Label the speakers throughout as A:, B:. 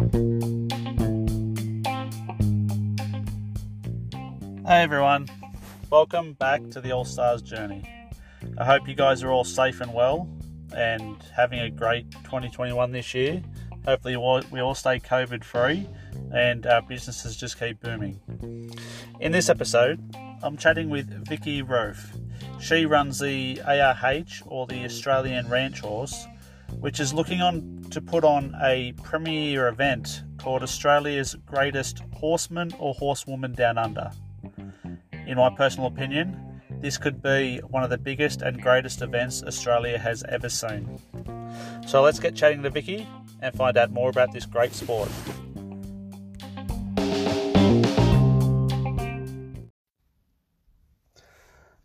A: Hey everyone, welcome back to the All Stars journey. I hope you guys are all safe and well and having a great 2021 this year. Hopefully, we all stay COVID free and our businesses just keep booming. In this episode, I'm chatting with Vicki Rofe. She runs the ARH or the Australian Ranch Horse, which is looking on to put on a premier event called Australia's Greatest Horseman or Horsewoman Down Under. In my personal opinion, this could be one of the biggest and greatest events Australia has ever seen. So let's get chatting to Vicki and find out more about this great sport.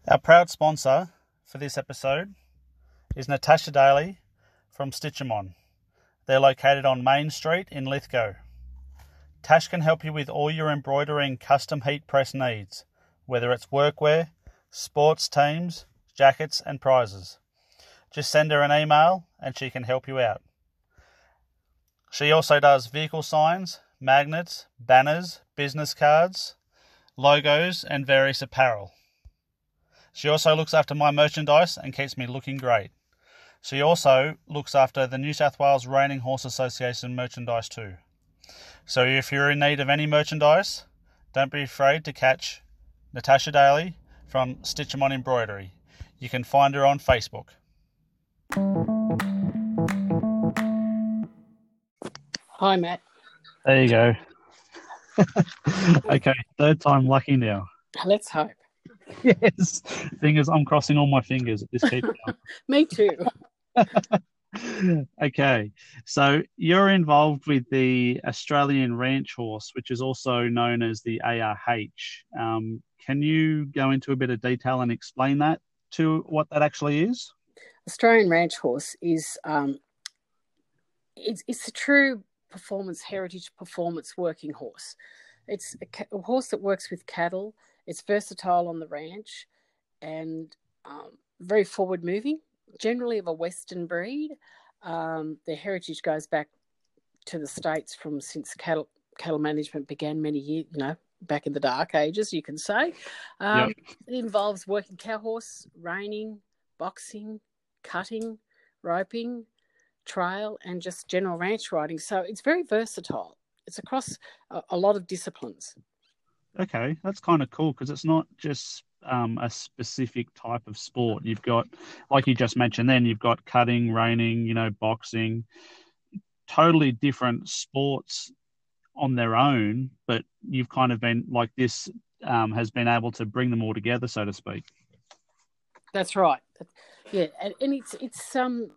A: Our proud sponsor for this episode is Natasha Daly from Stitch 'em On. They're located on Main Street in Lithgow. Tash can help you with all your embroidering custom heat press needs, whether it's workwear, sports teams, jackets, and prizes. Just send her an email and she can help you out. She also does vehicle signs, magnets, banners, business cards, logos, and various apparel. She also looks after my merchandise and keeps me looking great. She also looks after the New South Wales Reining Horse Association merchandise too. So if you're in need of any merchandise, don't be afraid to catch Natasha Daly from Stitch 'em On Embroidery. You can find her on Facebook.
B: Hi, Matt.
A: There you go. okay, third time lucky now.
B: Let's hope.
A: Yes. Thing is, I'm crossing all my fingers at this keeps
B: Me too.
A: okay, so you're involved with the Australian Ranch Horse, which is also known as the ARH. Um, can you go into a bit of detail and explain that to what that actually is?
B: Australian Ranch Horse is um, it's it's a true performance heritage performance working horse. It's a, a horse that works with cattle. It's versatile on the ranch, and um, very forward moving. Generally of a Western breed. Um, their heritage goes back to the states from since cattle cattle management began many years. You know, back in the dark ages, you can say. Um, yep. It involves working cow horse, reining, boxing, cutting, roping, trail, and just general ranch riding. So it's very versatile. It's across a, a lot of disciplines.
A: Okay, that's kind of cool because it's not just um, a specific type of sport. You've got, like you just mentioned, then you've got cutting, reining, you know, boxing, totally different sports on their own, but you've kind of been like this um, has been able to bring them all together, so to speak.
B: That's right. Yeah, and, and it's it's um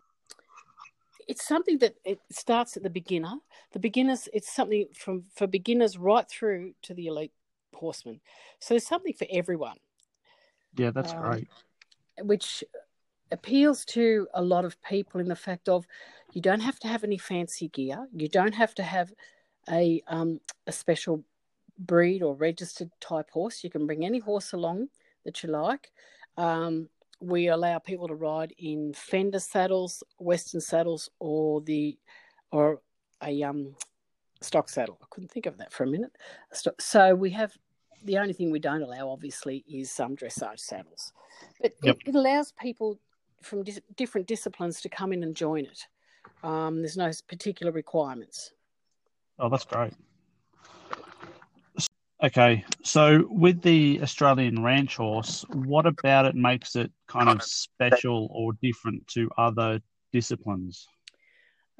B: it's something that it starts at the beginner. The beginners, it's something from for beginners right through to the elite horseman. So there's something for everyone.
A: Yeah, that's um, great.
B: Which appeals to a lot of people in the fact of you don't have to have any fancy gear. You don't have to have a um, a special breed or registered type horse. You can bring any horse along that you like. Um, we allow people to ride in fender saddles, western saddles, or the or a um, stock saddle. I couldn't think of that for a minute. So we have the only thing we don't allow, obviously, is some um, dressage saddles. But yep. it, it, allows people from dis- different disciplines to come in and join it. Um, there's no particular requirements.
A: Oh, that's great. Okay, so with the Australian ranch horse, what about it makes it kind of special or different to other disciplines?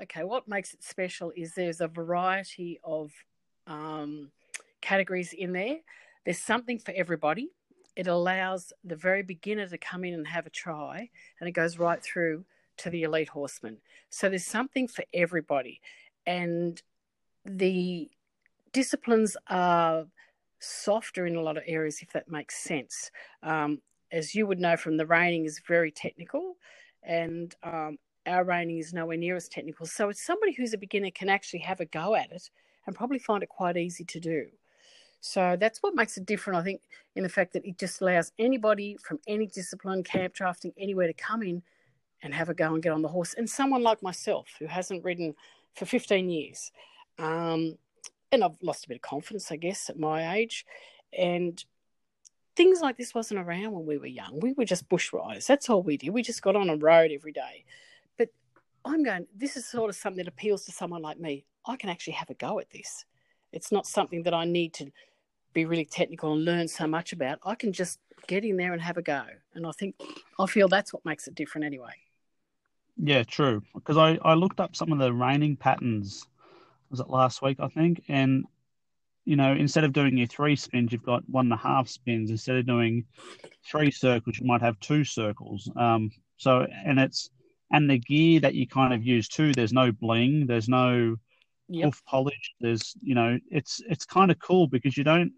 B: Okay, what makes it special is there's a variety of um, categories in there. There's something for everybody. It allows the very beginner to come in and have a try, and it goes right through to the elite horseman. So there's something for everybody. And the disciplines are softer in a lot of areas, if that makes sense. Um, as you would know from the reining is very technical, and um, our reining is nowhere near as technical. So it's somebody who's a beginner can actually have a go at it and probably find it quite easy to do. So that's what makes it different, I think, in the fact that it just allows anybody from any discipline, camp drafting, anywhere to come in and have a go and get on the horse. And someone like myself who hasn't ridden for 15 years, Um, and I've lost a bit of confidence, I guess, at my age. And things like this wasn't around when we were young. We were just bush riders. That's all we did. We just got on a road every day. But I'm going, this is sort of something that appeals to someone like me. I can actually have a go at this. It's not something that I need to be really technical and learn so much about. I can just get in there and have a go. And I think, I feel that's what makes it different anyway.
A: Yeah, true. Because I, I looked up some of the reining patterns, was it last week, I think? And you know, instead of doing your three spins, you've got one and a half spins. Instead of doing three circles, you might have two circles. Um, so, and it's, and the gear that you kind of use too, there's no bling, there's no yep. polish. There's, you know, it's, it's kind of cool because you don't,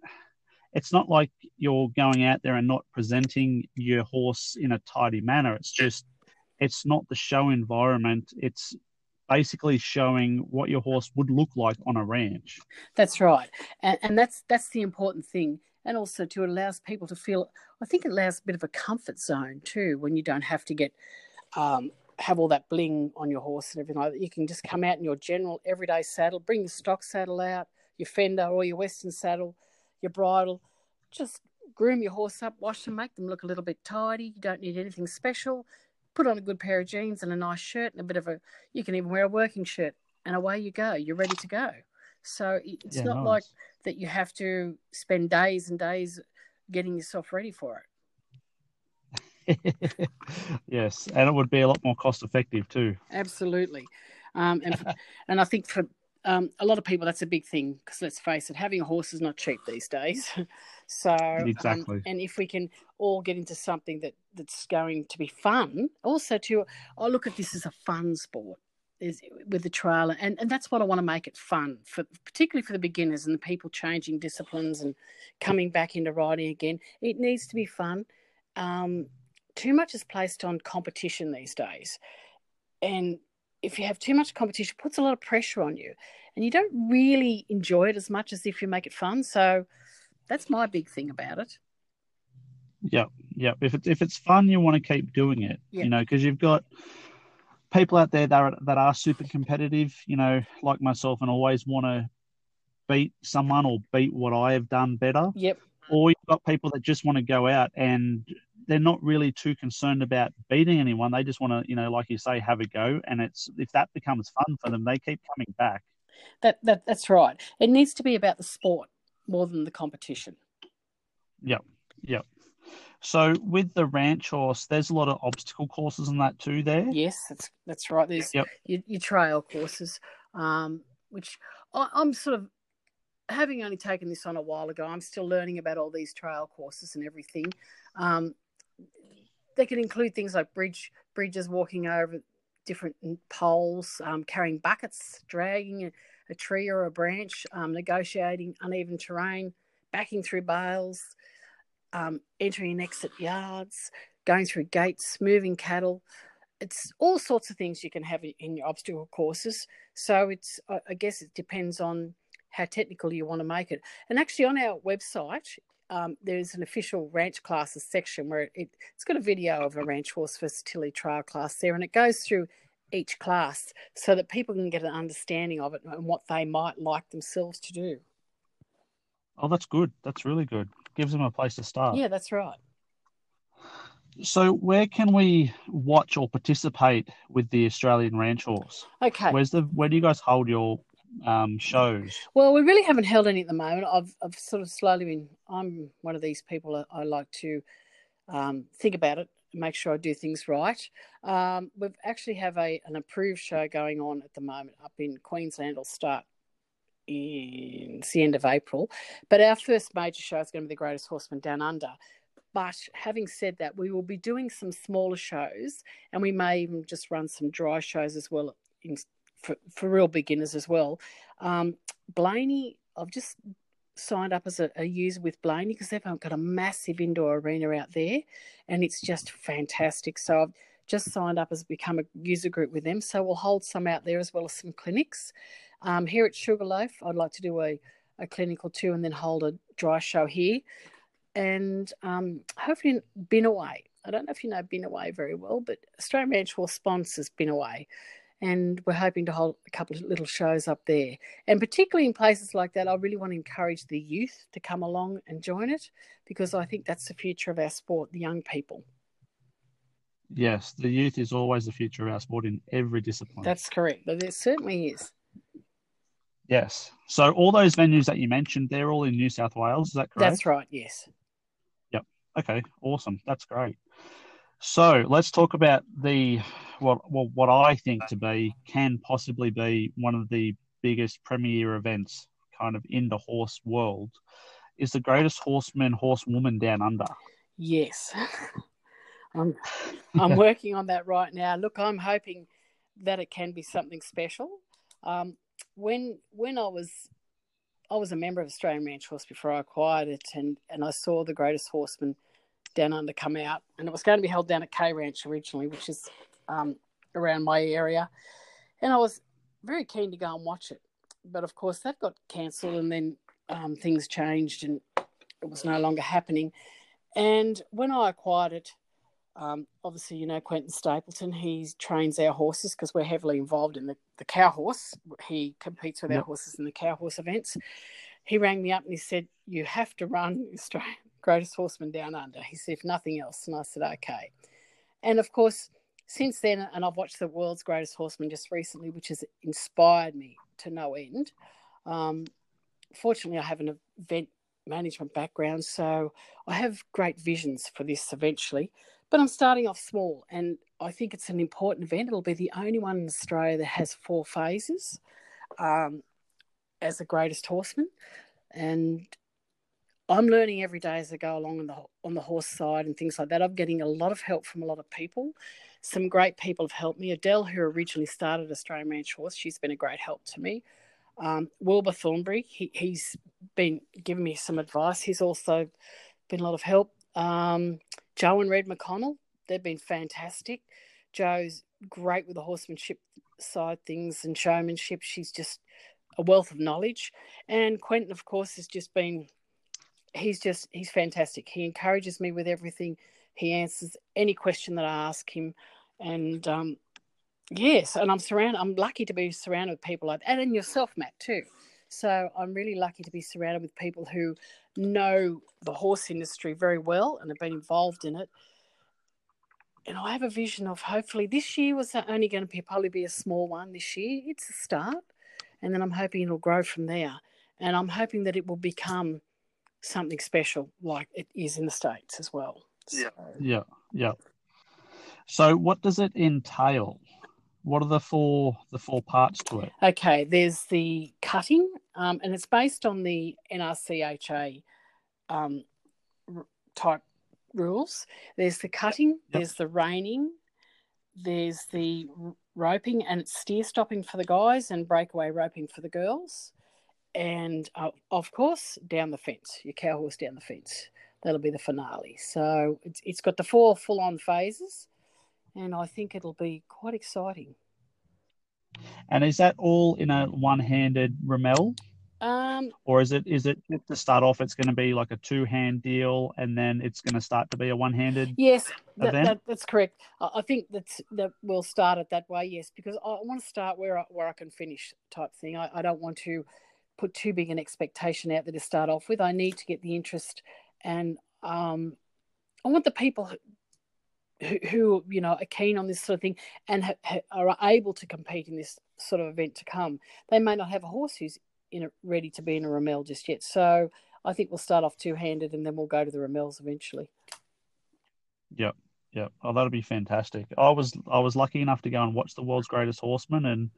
A: it's not like you're going out there and not presenting your horse in a tidy manner. It's just, it's not the show environment. It's basically showing what your horse would look like on a ranch.
B: That's right, and, and that's that's the important thing, and also to allows people to feel. I think it allows a bit of a comfort zone too when you don't have to get um, have all that bling on your horse and everything like that. You can just come out in your general everyday saddle, bring your stock saddle out, your fender or your western saddle, your bridle, just groom your horse up, wash them, make them look a little bit tidy. You don't need anything special put on a good pair of jeans and a nice shirt and a bit of a you can even wear a working shirt and away you go you're ready to go so it's yeah, not nice. like that you have to spend days and days getting yourself ready for
A: it yes and it would be a lot more cost effective too.
B: Absolutely. Um, and and i think for um, a lot of people that's a big thing because let's face it having a horse is not cheap these days. So um,
A: exactly. um,
B: and if we can all get into something that that's going to be fun also to i look at this as a fun sport is with the trail and, and that's what i want to make it fun for particularly for the beginners and the people changing disciplines and coming back into riding again. It needs to be fun. Um, too much is placed on competition these days and if you have too much competition, puts a lot of pressure on you, and you don't really enjoy it as much as if you make it fun. So that's my big thing about it.
A: Yeah, yeah. If it's if it's fun, you want to keep doing it. You know, because you've got people out there that are, that are super competitive. You know, like myself, and always want to beat someone or beat what I have done better.
B: Yep.
A: Or you've got people that just want to go out and they're not really too concerned about beating anyone. They just want to, you know, like you say, have a go. And it's if that becomes fun for them, they keep coming back.
B: That, that that's right. It needs to be about the sport more than the competition.
A: Yep, yep. So with the ranch horse, there's a lot of obstacle courses and that too. There.
B: Yes, that's that's right. There's yep. your, your trail courses, um, which I, I'm sort of having only taken this on a while ago. I'm still learning about all these trail courses and everything. Um, they can include things like bridge bridges, walking over different poles, um, carrying buckets, dragging a, a, tree or a branch, um, negotiating uneven terrain, backing through bales, um, entering and exit yards, going through gates, moving cattle. It's all sorts of things you can have in your obstacle courses. So it's, I guess, it depends on how technical you want to make it. And actually, on our website, um, there's an official ranch classes section where it, has got a video of a ranch horse versatility trial class there, and it goes through each class so that people can get an understanding of it and what they might like themselves to do.
A: Oh, that's good. That's really good. Gives them a place to start.
B: Yeah, that's right.
A: So, where can we watch or participate with the Australian Ranch Horse?
B: Okay.
A: Where's the where do you guys hold your um, shows?
B: Well, we really haven't held any at the moment. I've, I've sort of slowly been. I'm one of these people. I like to um, think about it, make sure I do things right. Um, we actually have a an approved show going on at the moment up in Queensland. It'll start in the end of April, but our first major show is going to be the Greatest Horseman Down Under. But having said that, we will be doing some smaller shows, and we may even just run some dry shows as well in for, for real beginners as well. Um, Blayney, I've just signed up as a, a user with Blayney because they've got a massive indoor arena out there and it's just fantastic. So I've just signed up as become a user group with them. So we'll hold some out there as well as some clinics. Um, here at Sugarloaf, I'd like to do a, a clinic or two and then hold a dry show here. And um, hopefully Binnaway. I don't know if you know Binnaway very well, but Australian Ranch Horse sponsors Binnaway and we're hoping to hold a couple of little shows up there. And particularly in places like that, I really want to encourage the youth to come along and join it because I think that's the future of our sport, the young people.
A: Yes, the youth is always the future of our sport in every discipline.
B: That's correct. There certainly is.
A: Yes. So all those venues that you mentioned, they're all in New South Wales. Is that correct?
B: That's right. Yes.
A: Yep. Okay. Awesome. That's great. So let's talk about the what well, what I think to be can possibly be one of the biggest premier events kind of in the horse world is the greatest horseman horsewoman down under.
B: Yes. I'm I'm working on that right now. Look, I'm hoping that it can be something special. Um, when when I was I was a member of Australian Ranch Horse before I acquired it, and and I saw the Greatest Horseman down under come out, and it was going to be held down at K Ranch originally, which is um, around my area, and I was very keen to go and watch it, but of course that got cancelled, and then um, things changed, and it was no longer happening. And when I acquired it, um, obviously, you know Quentin Stapleton. He trains our horses because we're heavily involved in the, the cow horse. He competes with yep. our horses in the cow horse events. He rang me up and he said, "You have to run Australian Greatest Horseman Down Under." He said, "If nothing else," and I said, "Okay." And of course, since then, and I've watched the World's Greatest Horseman just recently, which has inspired me to no end. Um, fortunately, I have an event management background, so I have great visions for this eventually. But I'm starting off small, and I think it's an important event. It'll be the only one in Australia that has four phases um, as the greatest horseman. And I'm learning every day as I go along on the on the horse side and things like that. I'm getting a lot of help from a lot of people. Some great people have helped me. Adele, who originally started Australian Ranch Horse, she's been a great help to me. Um, Wilbur Thornbury, he, has been giving me some advice. He's also been a lot of help. Um, Joe and Red McConnell, they've been fantastic. Joe's great with the horsemanship side things and showmanship. She's just a wealth of knowledge. And Quentin, of course, has just been he's just he's fantastic. He encourages me with everything. He answers any question that I ask him. And um, yes, and I'm surrounded I'm lucky to be surrounded with people like that and yourself, Matt, too. So I'm really lucky to be surrounded with people who know the horse industry very well and have been involved in it. And I have a vision of hopefully this year was only going to be probably be a small one this year. It's a start. And then I'm hoping it'll grow from there. And I'm hoping that it will become something special like it is in the States as well.
A: Yeah. So. Yeah. Yeah. So what does it entail? What are the four the four parts to it?
B: Okay, there's the cutting, um, and it's based on the NRCHA um, type rules. There's the cutting, yep. there's the reining, there's the roping, and it's steer stopping for the guys and breakaway roping for the girls. And uh, of course, down the fence, your cow horse down the fence. That'll be the finale. So it's, it's got the four full on phases, and I think it'll be quite exciting.
A: And is that all in a one handed romal?
B: Um,
A: or is it is it to start off? It's going to be like a two hand deal, and then it's going to start to be a one handed.
B: Yes, that, that, that's correct. I think that's that we'll start it that way. Yes, because I want to start where I, where I can finish type thing. I, I don't want to put too big an expectation out there to start off with. I need to get the interest, and um, I want the people who, who, you know are keen on this sort of thing and ha, ha, are able to compete in this sort of event to come. They may not have a horse who's in a, ready to be in a romal just yet. So I think we'll start off two handed and then we'll go to the romals eventually.
A: Yep. Yep. Oh, that'll be fantastic. I was I was lucky enough to go and watch the world's greatest horseman and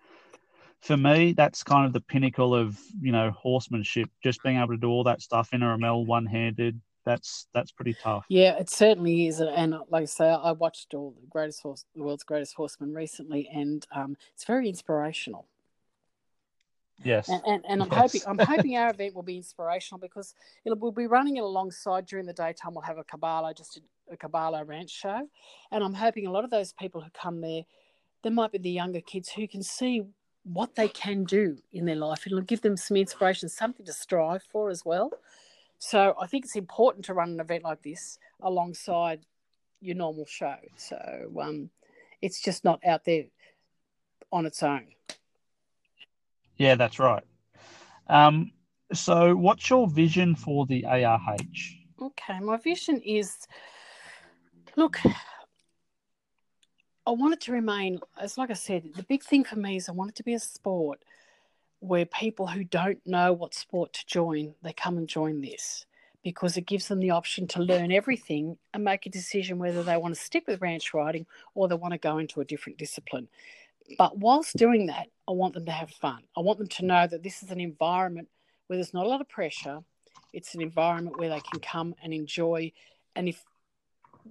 A: for me that's kind of the pinnacle of, you know, horsemanship, just being able to do all that stuff in a romal one handed. That's that's pretty tough.
B: Yeah, it certainly is. And like I say, I watched all the greatest horse, the world's greatest horseman recently, and um, it's very inspirational.
A: Yes.
B: And, and, and I'm yes. hoping I'm hoping our event will be inspirational because it'll we'll be running it alongside during the daytime. We'll have a Caballo, just a, a Caballo ranch show, and I'm hoping a lot of those people who come there, there might be the younger kids who can see what they can do in their life. It'll give them some inspiration, something to strive for as well. So I think it's important to run an event like this alongside your normal show. So um, it's just not out there on its own.
A: Yeah, that's right. Um, so, what's your vision for the ARH?
B: Okay, my vision is look, I want it to remain, as like I said, the big thing for me is I want it to be a sport where people who don't know what sport to join, they come and join this because it gives them the option to learn everything and make a decision whether they want to stick with ranch riding or they want to go into a different discipline. But whilst doing that, I want them to have fun. I want them to know that this is an environment where there's not a lot of pressure. It's an environment where they can come and enjoy. And if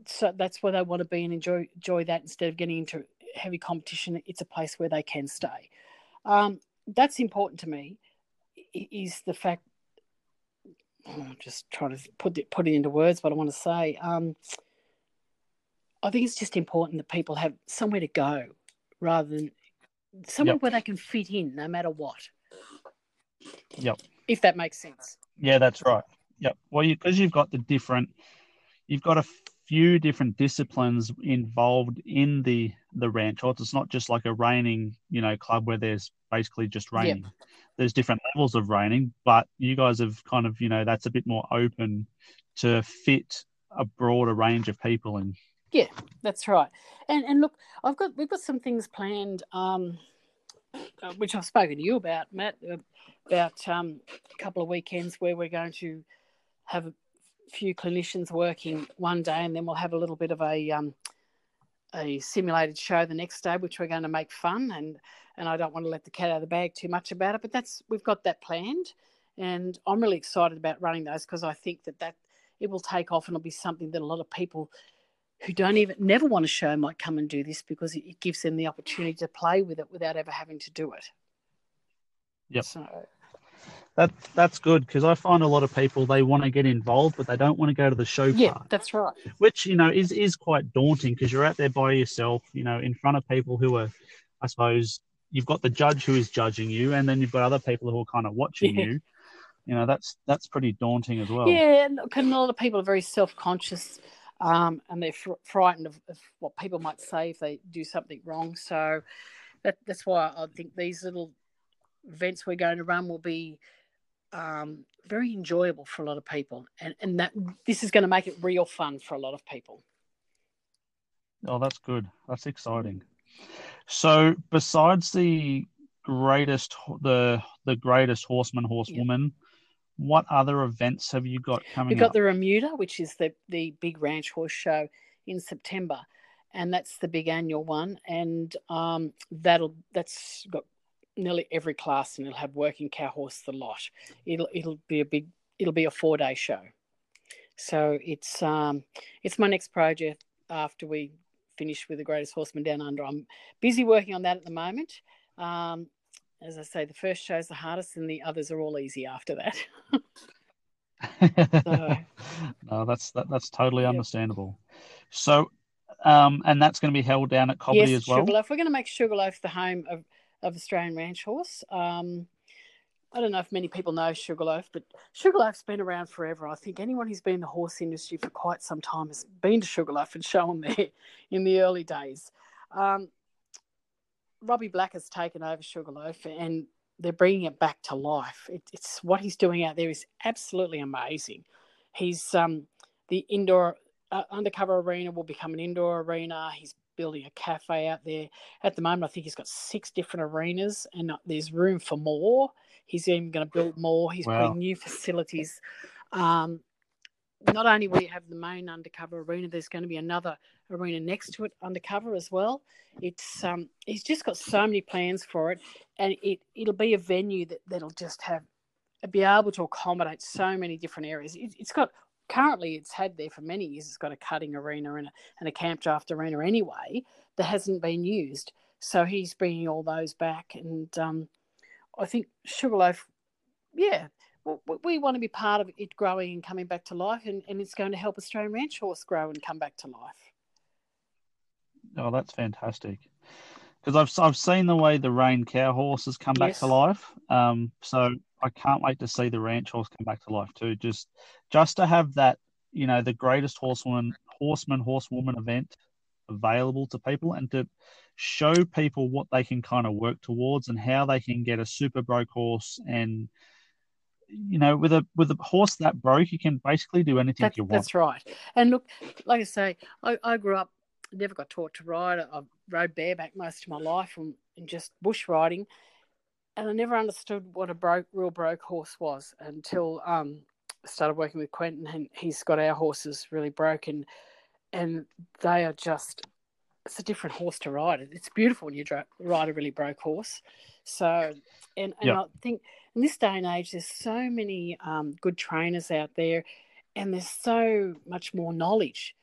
B: so, that's where they want to be and enjoy enjoy that instead of getting into heavy competition. It's a place where they can stay. Um, that's important to me. Is the fact I'm just trying to put it put it into words what I want to say. Um, I think it's just important that people have somewhere to go rather than somewhere yep. where they can fit in no matter what.
A: Yep.
B: If that makes sense.
A: Yeah, that's right. Yep. Well, because you, have got the different, you've got a few different disciplines involved in the the ranch horse. It's not just like a reining, you know, club where there's basically just reining. Yep. There's different levels of reining, but you guys have kind of, you know, that's a bit more open to fit a broader range of people and
B: yeah, that's right. And and look, I've got we've got some things planned, um, uh, which I've spoken to you about, Matt, uh, about um, a couple of weekends where we're going to have a few clinicians working one day, and then we'll have a little bit of a um, a simulated show the next day, which we're going to make fun. And and I don't want to let the cat out of the bag too much about it, but that's we've got that planned, and I'm really excited about running those because I think that that it will take off and it'll be something that a lot of people who don't even never want a show might come and do this because it gives them the opportunity to play with it without ever having to do it.
A: Yep. So that that's good because I find a lot of people they want to get involved, but they don't want to go to the show
B: yeah,
A: part.
B: that's right.
A: Which you know is is quite daunting because you're out there by yourself, you know, in front of people who are, I suppose, you've got the judge who is judging you, and then you've got other people who are kind of watching yeah. you. You know, that's that's pretty daunting as well.
B: Yeah, and a lot of people are very self conscious um, and they're fr- frightened of, of, what people might say if they do something wrong. So that, that's why I think these little events we're going to run will be um, very enjoyable for a lot of people, and and that this is going to make it real fun for a lot of people.
A: Oh, that's good. That's exciting. So, besides the greatest, the the greatest horseman, horsewoman, what other events have you got coming
B: We've got
A: up?
B: the Remuda, which is the, the big ranch horse show in September. And that's the big annual one. And um, that'll that's got nearly every class and it'll have working cow horse the lot. It'll it'll be a big it'll be a four day show. So it's um it's my next project after we finish with the greatest horseman down under. I'm busy working on that at the moment. Um, as I say, the first show is the hardest, and the others are all easy after that.
A: so, no, that's that, that's totally understandable. So, um, and that's going to be held down at Cobley
B: yes,
A: as well.
B: Sugarloaf. We're going to make Sugarloaf the home of, of Australian Ranch Horse. Um, I don't know if many people know Sugarloaf, but Sugarloaf's been around forever. I think anyone who's been in the horse industry for quite some time has been to Sugarloaf and shown there in the early days. Um, Robbie Black has taken over Sugarloaf and they're bringing it back to life. It, it's what he's doing out there is absolutely amazing. He's um, the indoor uh, undercover arena will become an indoor arena. He's building a cafe out there. At the moment, I think he's got six different arenas, and uh, there's room for more. He's even going to build more. He's wow. putting new facilities. Um, not only will you have the main undercover arena, there's going to be another arena next to it undercover as well. It's um, he's just got so many plans for it, and it it'll be a venue that that'll just have be able to accommodate so many different areas. It, has got currently it's had there for many years. It's got a cutting arena and a, and a camp draft arena anyway that hasn't been used. So he's bringing all those back, and um, I think Sugarloaf, yeah, we want to be part of it growing and coming back to life, and, and it's going to help Australian ranch horse grow and come back to life.
A: Oh, that's fantastic. Because I've I've seen the way the Rein cow horses come back to life. Um, so I can't wait to see the ranch horse come back to life too. Just just to have that, you know, the greatest horsewoman, horseman, horsewoman event available to people, and to show people what they can kind of work towards and how they can get a super broke horse and you know with a with a horse that broke you can basically do anything
B: That,
A: you want
B: that's right. And look, like I say, I, I grew up, never got taught to ride. I rode bareback most of my life and, and just bush riding. And I never understood what a broke, real broke horse was until um, I started working with Quentin and he's got our horses really broken. And they are just, it's a different horse to ride. It's beautiful when you ride a really broke horse. So, and, and
A: Yeah.
B: I think in this day and age, there's so many um, good trainers out there and there's so much more knowledge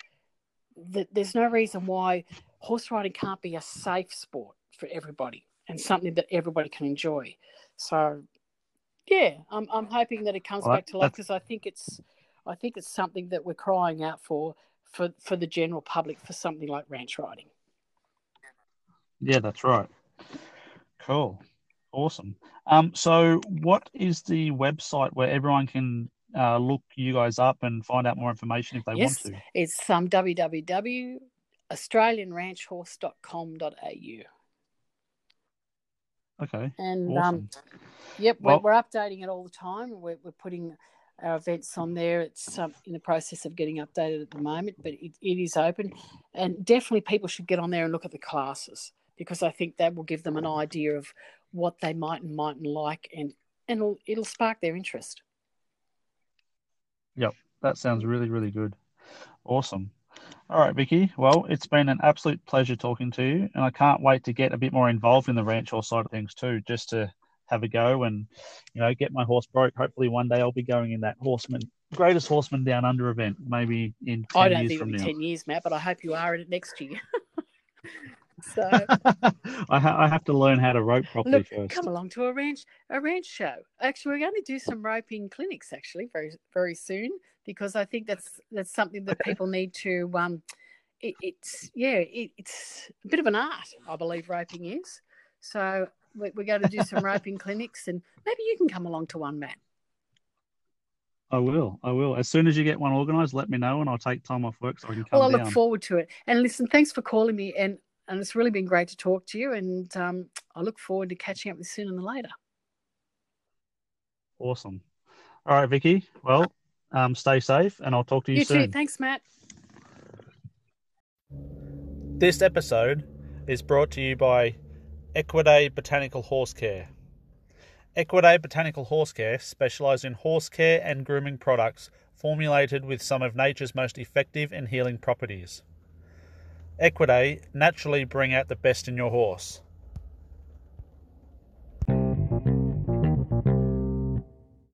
B: that there's no reason why horse riding can't be a safe sport for everybody and something that everybody can enjoy. So, yeah, I'm I'm hoping that it comes
A: Well,
B: back to life because I think it's I think it's something that we're crying out for for for the general public for something like ranch riding.
A: Yeah, that's right. Cool. Awesome. Um, so what is the website where everyone can uh, look you guys up and find out more information if they
B: Yes.
A: want to?
B: It's um, www.australianranchhorse.com.au.
A: Okay.
B: And um,
A: Awesome.
B: Yep,
A: Well-
B: we're, we're updating it all the time. We're, we're putting our events on there. It's um, in the process of getting updated at the moment, but it, it is open. And definitely people should get on there and look at the classes because I think that will give them an idea of what they might and mightn't like and, and it'll, it'll spark their interest.
A: Yep, that sounds really, really good. Awesome. All right, Vicki. Well, it's been an absolute pleasure talking to you, and I can't wait to get a bit more involved in the ranch horse side of things too, just to have a go and you know get my horse broke. Hopefully, one day I'll be going in that horseman, greatest horseman down under event, maybe in ten
B: I don't
A: years
B: think
A: from now.
B: 10 years, Matt, but I hope you are in it next year. so
A: I, ha- I have to learn how to rope properly
B: Look,
A: first.
B: come along to a ranch a ranch show. Actually, we're going to do some roping clinics actually very very soon because I think that's that's something that people need to. Um, it, it's yeah, it, it's a bit of an art, I believe roping is. So we- we're going to do some roping clinics, and maybe you can come along to one, Matt.
A: I will. I will. As soon as you get one organised, let me know, and I'll take time off work so I can come
B: Well, I
A: down.
B: look forward to it. And listen, thanks for calling me, and and it's really been great to talk to you. And um, I look forward to catching up with you sooner than later.
A: Awesome. All right, Vicki. Well, um, stay safe, and I'll talk to you,
B: You
A: soon.
B: too. Thanks, Matt.
A: This episode is brought to you by Equiday Botanical Horse Care. Equiday Botanical Horse Care specialise in horse care and grooming products formulated with some of nature's most effective and healing properties. Equiday naturally bring out the best in your horse.